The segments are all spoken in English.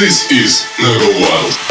This is Niblewild.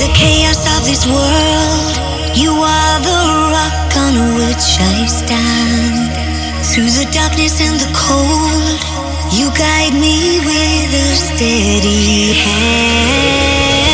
the chaos of this world, you are the rock on which I stand. Through the darkness and the cold, you guide me with a steady hand.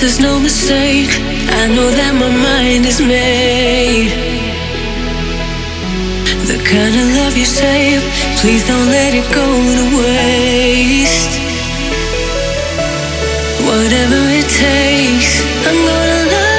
This is no mistake. I know that my mind is made. The kind of love you save, please don't let it go to waste. Whatever it takes, I'm gonna love.